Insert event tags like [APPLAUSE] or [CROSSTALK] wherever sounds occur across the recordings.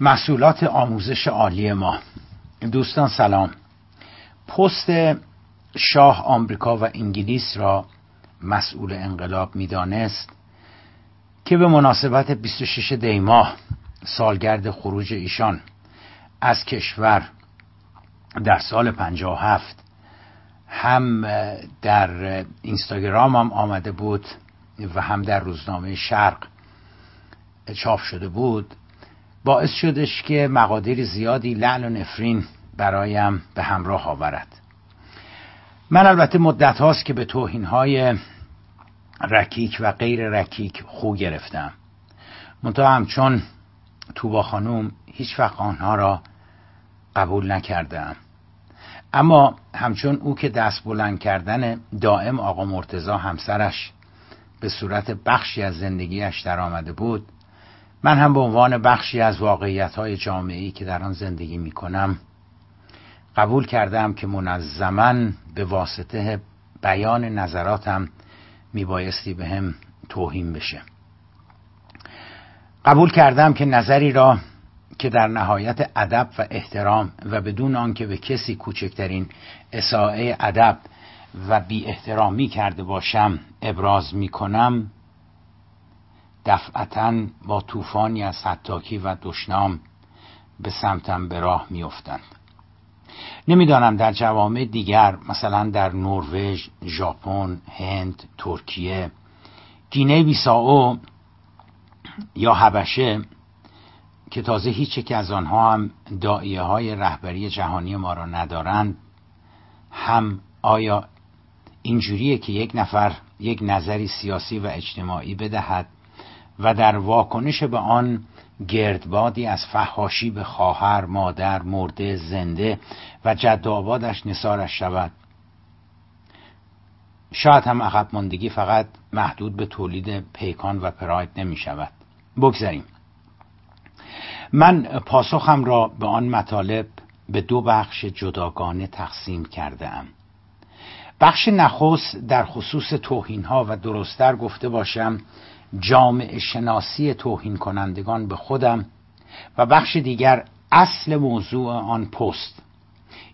محصولات آموزش عالی ما. دوستان سلام. پست شاه آمریکا و انگلیس را مسئول انقلاب می‌دانست که به مناسبت 26 دیماه سالگرد خروج ایشان از کشور در سال 57 هم در اینستاگرام هم آمده بود و هم در روزنامه شرق چاپ شده بود. باعث شدش که مقادیر زیادی لعن و نفرین برایم به همراه آورد. من البته مدت هاست که به توهین های رکیک و غیر رکیک خو گرفتم. منتها همچون توبا خانوم هیچ وقت آنها را قبول نکردم. اما همچون او که دست بلند کردن دائم آقا مرتزا همسرش به صورت بخشی از زندگیش در آمده بود من هم به عنوان بخشی از واقعیت های جامعی که در آن زندگی می کنم قبول کردم که منظما به واسطه بیان نظراتم میبایستی به هم توهین بشه. قبول کردم که نظری را که در نهایت ادب و احترام و بدون آنکه به کسی کوچکترین اساءه ادب و بی احترامی کرده باشم ابراز می کنم دفعتا با طوفانی از حتاکی و دشنام به سمتم به راه میافتند. نمی‌دانم در جوامع دیگر مثلا در نروژ، ژاپن، هند، ترکیه، گینه بیساو یا حبشه که تازه هیچ که از آنها هم دائیه های رهبری جهانی ما را ندارند هم آیا اینجوریه که یک نفر یک نظری سیاسی و اجتماعی بدهد و در واکنش به آن گردبادی از فحاشی به خواهر مادر مرده زنده و جد آبادش نثارش شود. شاید هم عقب ماندگی فقط محدود به تولید پیکان و پراید نمی شود. بگذاریم. من پاسخم را به آن مطالب به دو بخش جداگانه تقسیم کرده ام بخش نخست در خصوص توهین ها و درستتر گفته باشم جامعه شناسی توهین کنندگان به خودم و بخش دیگر اصل موضوع آن پست.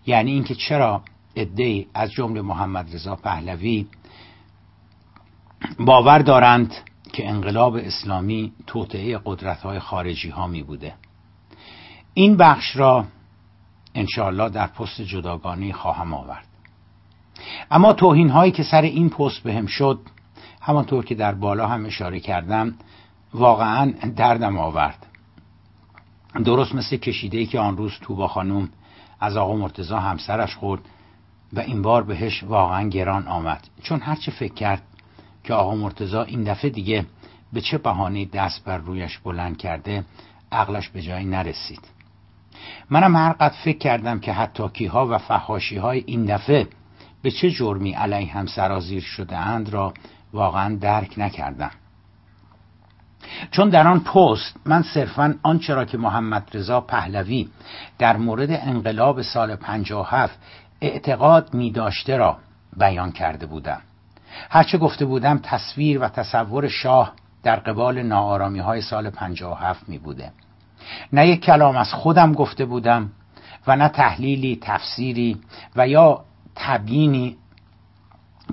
یعنی اینکه چرا عدهای از جمله محمد رضا پهلوی باور دارند که انقلاب اسلامی توطعه قدرت های خارجی ها می بوده این بخش را انشاءالله در پست جداگانه خواهم آورد. اما توهین هایی که سر این پست بهم شد همانطور که در بالا هم اشاره کردم واقعا دردم آورد. درست مثل کشیده که آن روز توبا خانوم از آقا مرتزا همسرش خورد و این بار بهش واقعا گران آمد. چون هرچه فکر کرد که آقا مرتزا این دفعه دیگه به چه بهانه دست بر رویش بلند کرده عقلش به جایی نرسید. منم هر قد فکر کردم که حتی ها و فحاشی های این دفعه به چه جرمی علیه هم سرازیر شده اند را واقعا درک نکردم. چون در آن پست من صرفا آنچه را که محمد رضا پهلوی در مورد انقلاب سال 57 اعتقاد می داشته را بیان کرده بودم. هرچه گفته بودم تصویر و تصور شاه در قبال ناآرامی های سال 57 می بوده. نه یک کلام از خودم گفته بودم و نه تحلیلی تفسیری و یا تبیینی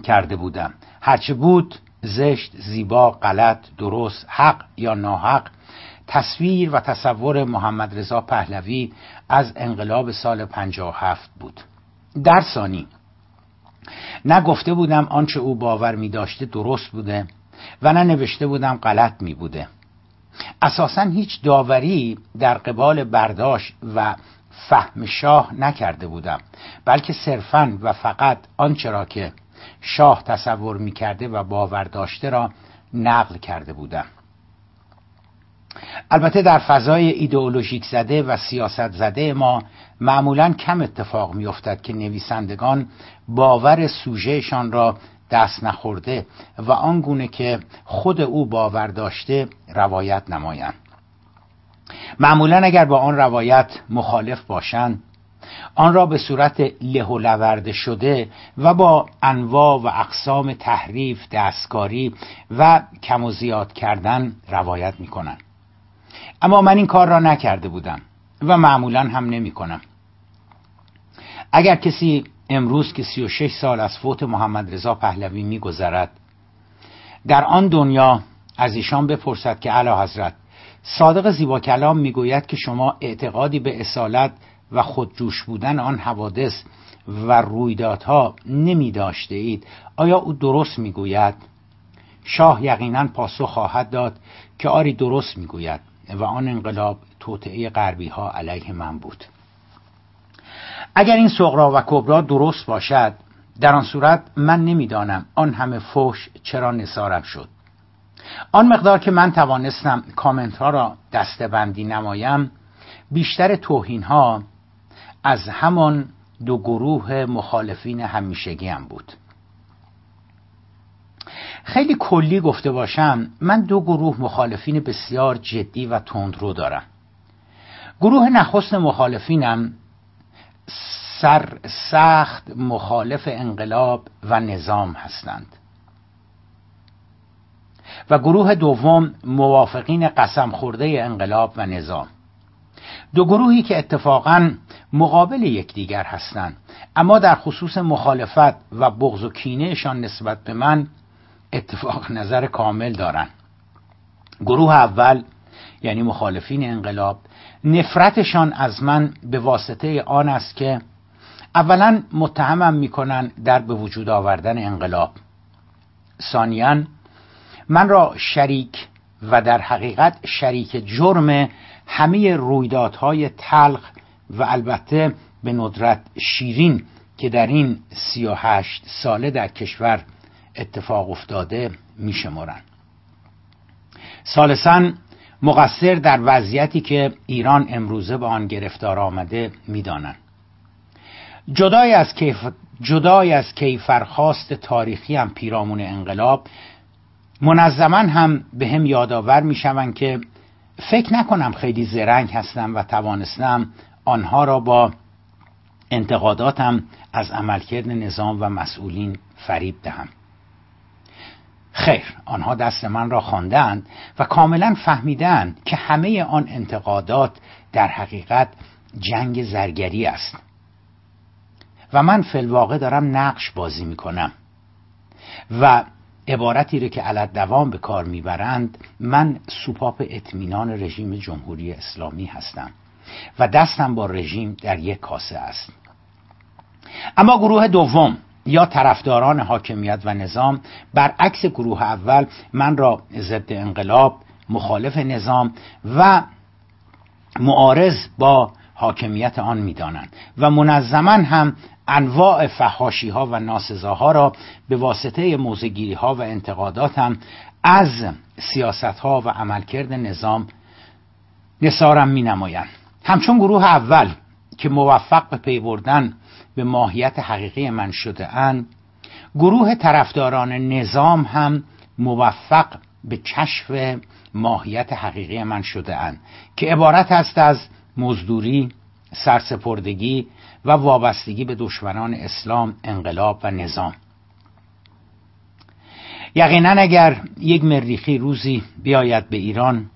کرده بودم. هرچه بود زشت زیبا غلط درست حق یا ناحق تصویر و تصور محمد رضا پهلوی از انقلاب سال 57 بود. در ثانی نه گفته بودم آنچه او باور می داشته درست بوده و نه نوشته بودم غلط می بوده اساسا هیچ داوری در قبال برداشت و فهم شاه نکرده بودم بلکه صرفا و فقط آنچه را که شاه تصور می‌کرده و باور داشته را نقل کرده بودم البته در فضای ایدئولوژیک زده و سیاست زده ما معمولا کم اتفاق میافتد که نویسندگان باور سوژهشان را دست نخورده و آنگونه که خود او باور داشته روایت نمایند. معمولا اگر با آن روایت مخالف باشند آن را به صورت له و لورده شده و با انواع و اقسام تحریف دستکاری و کم و زیاد کردن روایت می کنند اما من این کار را نکرده بودم و معمولا هم نمی کنم اگر کسی امروز که 36 سال از فوت محمد رضا پهلوی میگذرد در آن دنیا از ایشان بپرسد که علا حضرت صادق زیبا کلام می‌گوید که شما اعتقادی به اصالت و خودجوش بودن آن حوادث و رویدادها نمی داشته اید. آیا او درست می‌گوید شاه یقینا پاسخ خواهد داد که آری درست می‌گوید و آن انقلاب توطعه غربی ها علیه من بود. اگر این سغرا و کبرا درست باشد در آن صورت من نمی‌دانم آن همه فوش چرا نصارم شد. آن مقدار که من توانستم کامنت ها را دستبندی نمایم بیشتر توهین ها از همان دو گروه مخالفین همیشگی هم بود. خیلی کلی گفته باشم من دو گروه مخالفین بسیار جدی و تندرو دارم. گروه نخست مخالفینم سر سخت مخالف انقلاب و نظام هستند. و گروه دوم موافقین قسم خورده انقلاب و نظام. دو گروهی که اتفاقا مقابل یکدیگر هستند. اما در خصوص مخالفت و بغض و کینهشان نسبت به من اتفاق نظر کامل دارند. گروه اول یعنی مخالفین انقلاب نفرتشان از من به واسطه آن است که اولا متهمم می‌کنن در به وجود آوردن انقلاب. ثانیا من را شریک و در حقیقت شریک جرم همه رویدادهای تلخ و البته به ندرت شیرین که در این سی و هشت ساله در کشور اتفاق افتاده میشمرن سالسا مقصر در وضعیتی که ایران امروزه به آن گرفتار آمده می‌دانند جدای از کیف جدای از کیفرخواست تاریخی هم پیرامون انقلاب منظما هم به هم یادآور می‌شوند که فکر نکنم خیلی زرنگ هستم و توانستم آنها را با انتقاداتم از عملکرد نظام و مسئولین فریب دهم. خیر آنها دست من را خواندند و کاملا فهمیدند که همه آن انتقادات در حقیقت جنگ زرگری است. و من فلواقع دارم نقش بازی می‌کنم. و عبارتی رو که علت دوام به کار می‌برند من سوپاپ اطمینان رژیم جمهوری اسلامی هستم. و دستم با رژیم در یک کاسه است. اما گروه دوم یا طرفداران حاکمیت و نظام برعکس گروه اول من را ضد انقلاب مخالف نظام و معارض با حاکمیت آن می‌دانند و منظما هم انواع فحاشی ها و ناسزاها را به واسطه موزگیری ها و انتقادات هم از سیاست ها و عملکرد نظام نصارم می نمایند همچون گروه اول که موفق به پی بردن به ماهیت حقیقی من شده اند گروه طرفداران نظام هم موفق به کشف ماهیت حقیقی من شده اند که عبارت است از مزدوری سرسپردگی و وابستگی به دشمنان اسلام انقلاب و نظام. یقینا اگر یک مریخی روزی بیاید به ایران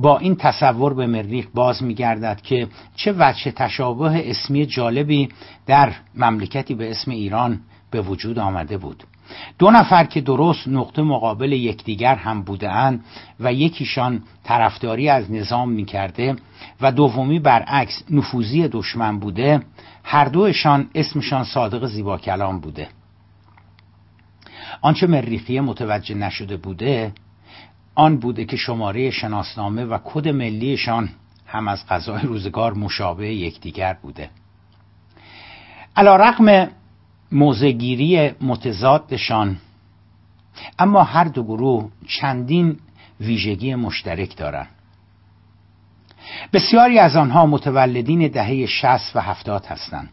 با این تصور به مریخ باز میگردد که چه وجه تشابه اسمی جالبی در مملکتی به اسم ایران به وجود آمده بود. دو نفر که درست نقطه مقابل یکدیگر هم بودهاند و یکیشان طرفداری از نظام می‌کرده و دومی برعکس نفوذی دشمن بوده هر دوشان اسمشان صادق زیبا کلام بوده. آنچه مریخی متوجه نشده بوده آن بوده که شماره شناسنامه و کد ملیشان هم از غذای روزگار مشابه یکدیگر بوده. علا رقم موزگیری متضادشان اما هر دو گروه چندین ویژگی مشترک دارند. بسیاری از آنها متولدین دهه 60 و 70 هستند.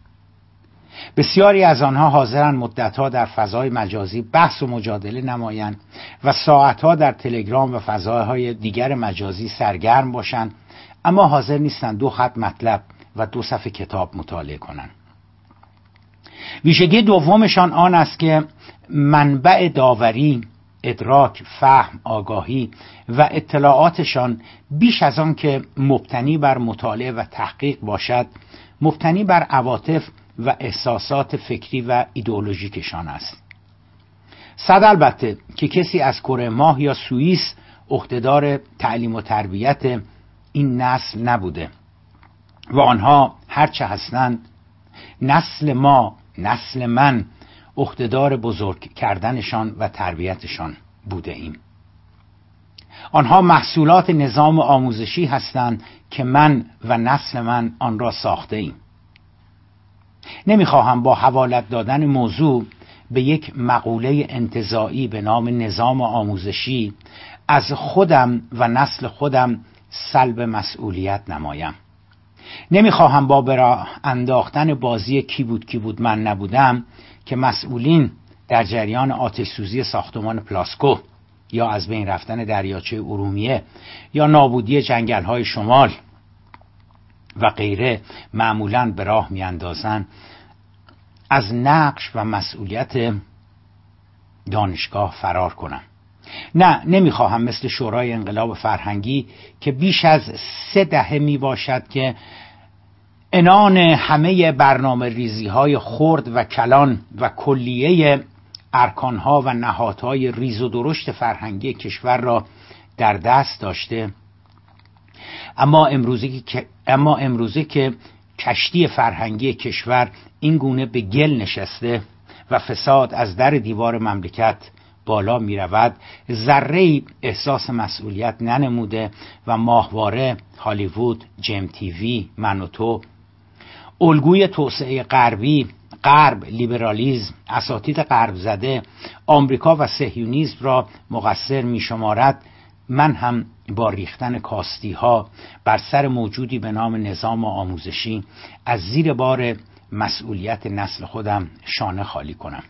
بسیاری از آنها حاضرن مدتها در فضای مجازی بحث و مجادله نمایند و ساعتها در تلگرام و فضاهای دیگر مجازی سرگرم باشند اما حاضر نیستند دو خط مطلب و دو صفحه کتاب مطالعه کنند. ویژگی دومشان آن است که منبع داوری ادراک فهم آگاهی و اطلاعاتشان بیش از آن که مبتنی بر مطالعه و تحقیق باشد مبتنی بر عواطف و احساسات فکری و ایدئولوژیکشان است. صد البته که کسی از کره ماه یا سوئیس عهدهدار تعلیم و تربیت این نسل نبوده و آنها هرچه هستند نسل ما نسل من عهدهدار بزرگ کردنشان و تربیتشان بوده ایم آنها محصولات نظام آموزشی هستند که من و نسل من آن را ساخته ایم نمی‌خواهم با حوالت دادن موضوع به یک مقوله انتظاعی به نام نظام آموزشی از خودم و نسل خودم سلب مسئولیت نمایم. نمی‌خواهم با برا انداختن بازی کی بود کی بود من نبودم که مسئولین در جریان آتش سوزی ساختمان پلاسکو یا از بین رفتن دریاچه ارومیه یا نابودی جنگل های شمال و غیره معمولا به راه میاندازند از نقش و مسئولیت دانشگاه فرار کنم. نه نمی‌خواهم مثل شورای انقلاب فرهنگی که بیش از سه دهه می باشد که انان همه برنامه ریزی های خرد و کلان و کلیه ارکانها و نهادهای ریز و درشت فرهنگی کشور را در دست داشته. اما امروزه که, اما امروزه که کشتی فرهنگی کشور این گونه به گل نشسته و فساد از در دیوار مملکت بالا می رود ذره احساس مسئولیت ننموده و ماهواره هالیوود جم تیوی من و تو. الگوی توسعه غربی غرب لیبرالیزم اساتید غرب زده آمریکا و سهیونیزم را مقصر می شمارد من هم با ریختن کاستی ها بر سر موجودی به نام نظام آموزشی از زیر بار مسئولیت نسل خودم شانه خالی کنم.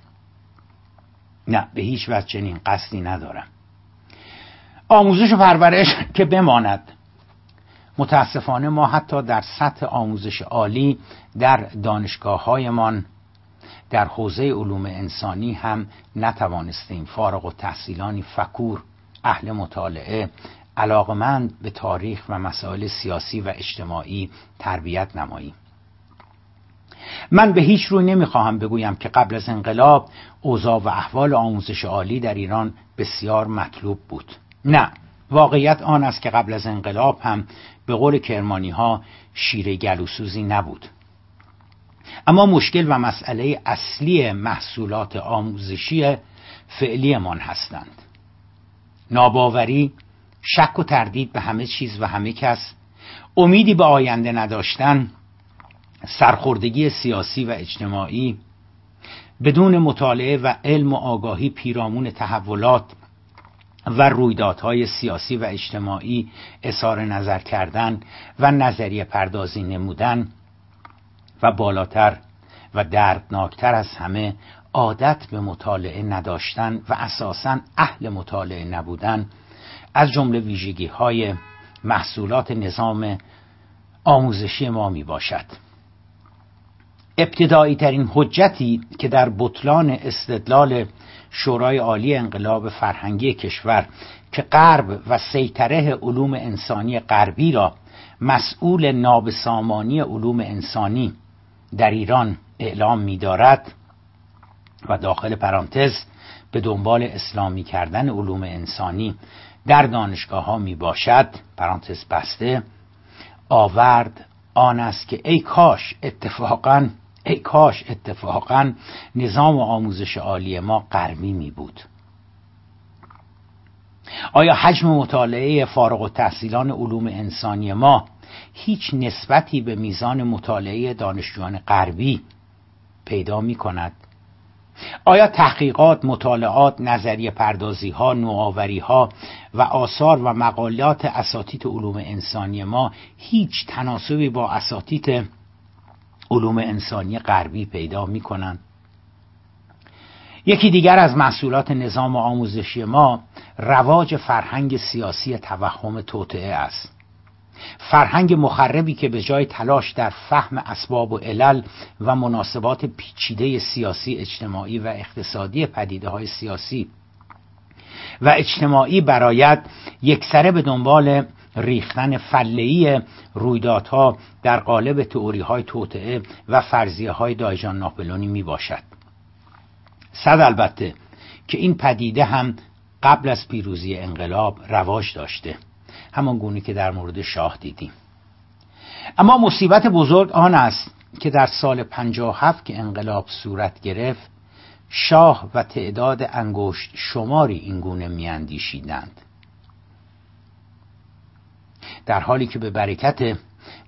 نه به هیچ وجه چنین قصدی ندارم. آموزش و پرورش [LAUGHS] که بماند. متاسفانه ما حتی در سطح آموزش عالی در دانشگاه هایمان در حوزه علوم انسانی هم نتوانستیم فارغ و تحصیلانی فکور اهل مطالعه علاقمند به تاریخ و مسائل سیاسی و اجتماعی تربیت نماییم من به هیچ روی نمی‌خواهم بگویم که قبل از انقلاب اوضاع و احوال آموزش عالی در ایران بسیار مطلوب بود. نه واقعیت آن است که قبل از انقلاب هم به قول کرمانی ها شیر گلوسوزی نبود. اما مشکل و مسئله اصلی محصولات آموزشی فعلیمان هستند. ناباوری شک و تردید به همه چیز و همه کس. امیدی به آینده نداشتن سرخوردگی سیاسی و اجتماعی بدون مطالعه و علم و آگاهی پیرامون تحولات و رویدادهای سیاسی و اجتماعی اظهار نظر کردن و نظریه پردازی نمودن و بالاتر و دردناکتر از همه عادت به مطالعه نداشتن و اساسا اهل مطالعه نبودن. از جمله ویژگی های محصولات نظام آموزشی ما می باشد ابتدایی ترین حجتی که در بطلان استدلال شورای عالی انقلاب فرهنگی کشور که غرب و سیطره علوم انسانی غربی را مسئول نابسامانی علوم انسانی در ایران اعلام می‌دارد و داخل پرانتز به دنبال اسلامی کردن علوم انسانی در دانشگاه ها می باشد پرانتز بسته آورد آن است که ای کاش اتفاقا ای کاش اتفاقا نظام آموزش عالی ما غربی می بود آیا حجم مطالعه فارغ و تحصیلان علوم انسانی ما هیچ نسبتی به میزان مطالعه دانشجویان غربی پیدا می کند آیا تحقیقات، مطالعات، نظریه پردازی ها، نوآوری ها و آثار و مقالات اساتید علوم انسانی ما هیچ تناسبی با اساتید علوم انسانی غربی پیدا می کنند؟ یکی دیگر از محصولات نظام آموزشی ما رواج فرهنگ سیاسی توهم توطعه است فرهنگ مخربی که به جای تلاش در فهم اسباب و علل و مناسبات پیچیده سیاسی اجتماعی و اقتصادی پدیده های سیاسی و اجتماعی برایت یکسره به دنبال ریختن فلهی رویدادها در قالب تئوری های توطعه و فرضیه های دایجان ناپلونی می باشد صد البته که این پدیده هم قبل از پیروزی انقلاب رواج داشته. همان گونه که در مورد شاه دیدیم. اما مصیبت بزرگ آن است که در سال 57 که انقلاب صورت گرفت شاه و تعداد انگشت شماری این گونه میاندیشیدند. در حالی که به برکت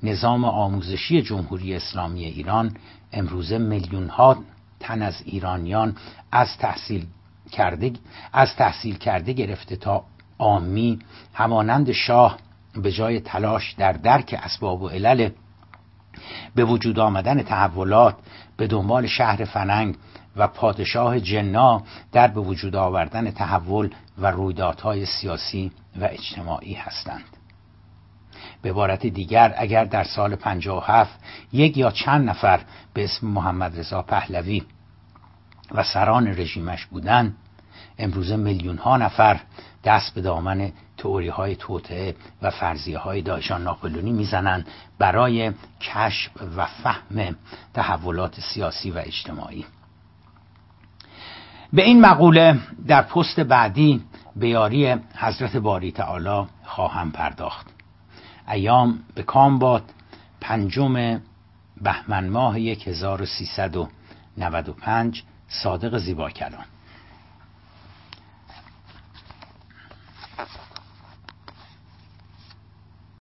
نظام آموزشی جمهوری اسلامی ایران امروزه میلیون ها تن از ایرانیان از تحصیل کرده از تحصیل کرده گرفته تا آمی همانند شاه به جای تلاش در درک اسباب و علل به وجود آمدن تحولات به دنبال شهر فننگ و پادشاه جنا در به وجود آوردن تحول و رویدادهای سیاسی و اجتماعی هستند. به عبارت دیگر اگر در سال 57 یک یا چند نفر به اسم محمد رضا پهلوی و سران رژیمش بودند امروزه میلیون ها نفر دست به دامن تئوری های توطعه و فرضیه های دایشان ناپلونی می‌زنند برای کشف و فهم تحولات سیاسی و اجتماعی. به این مقوله در پست بعدی به یاری حضرت باری تعالی خواهم پرداخت. ایام به کام باد پنجم بهمن ماه 1395 صادق زیبا کلام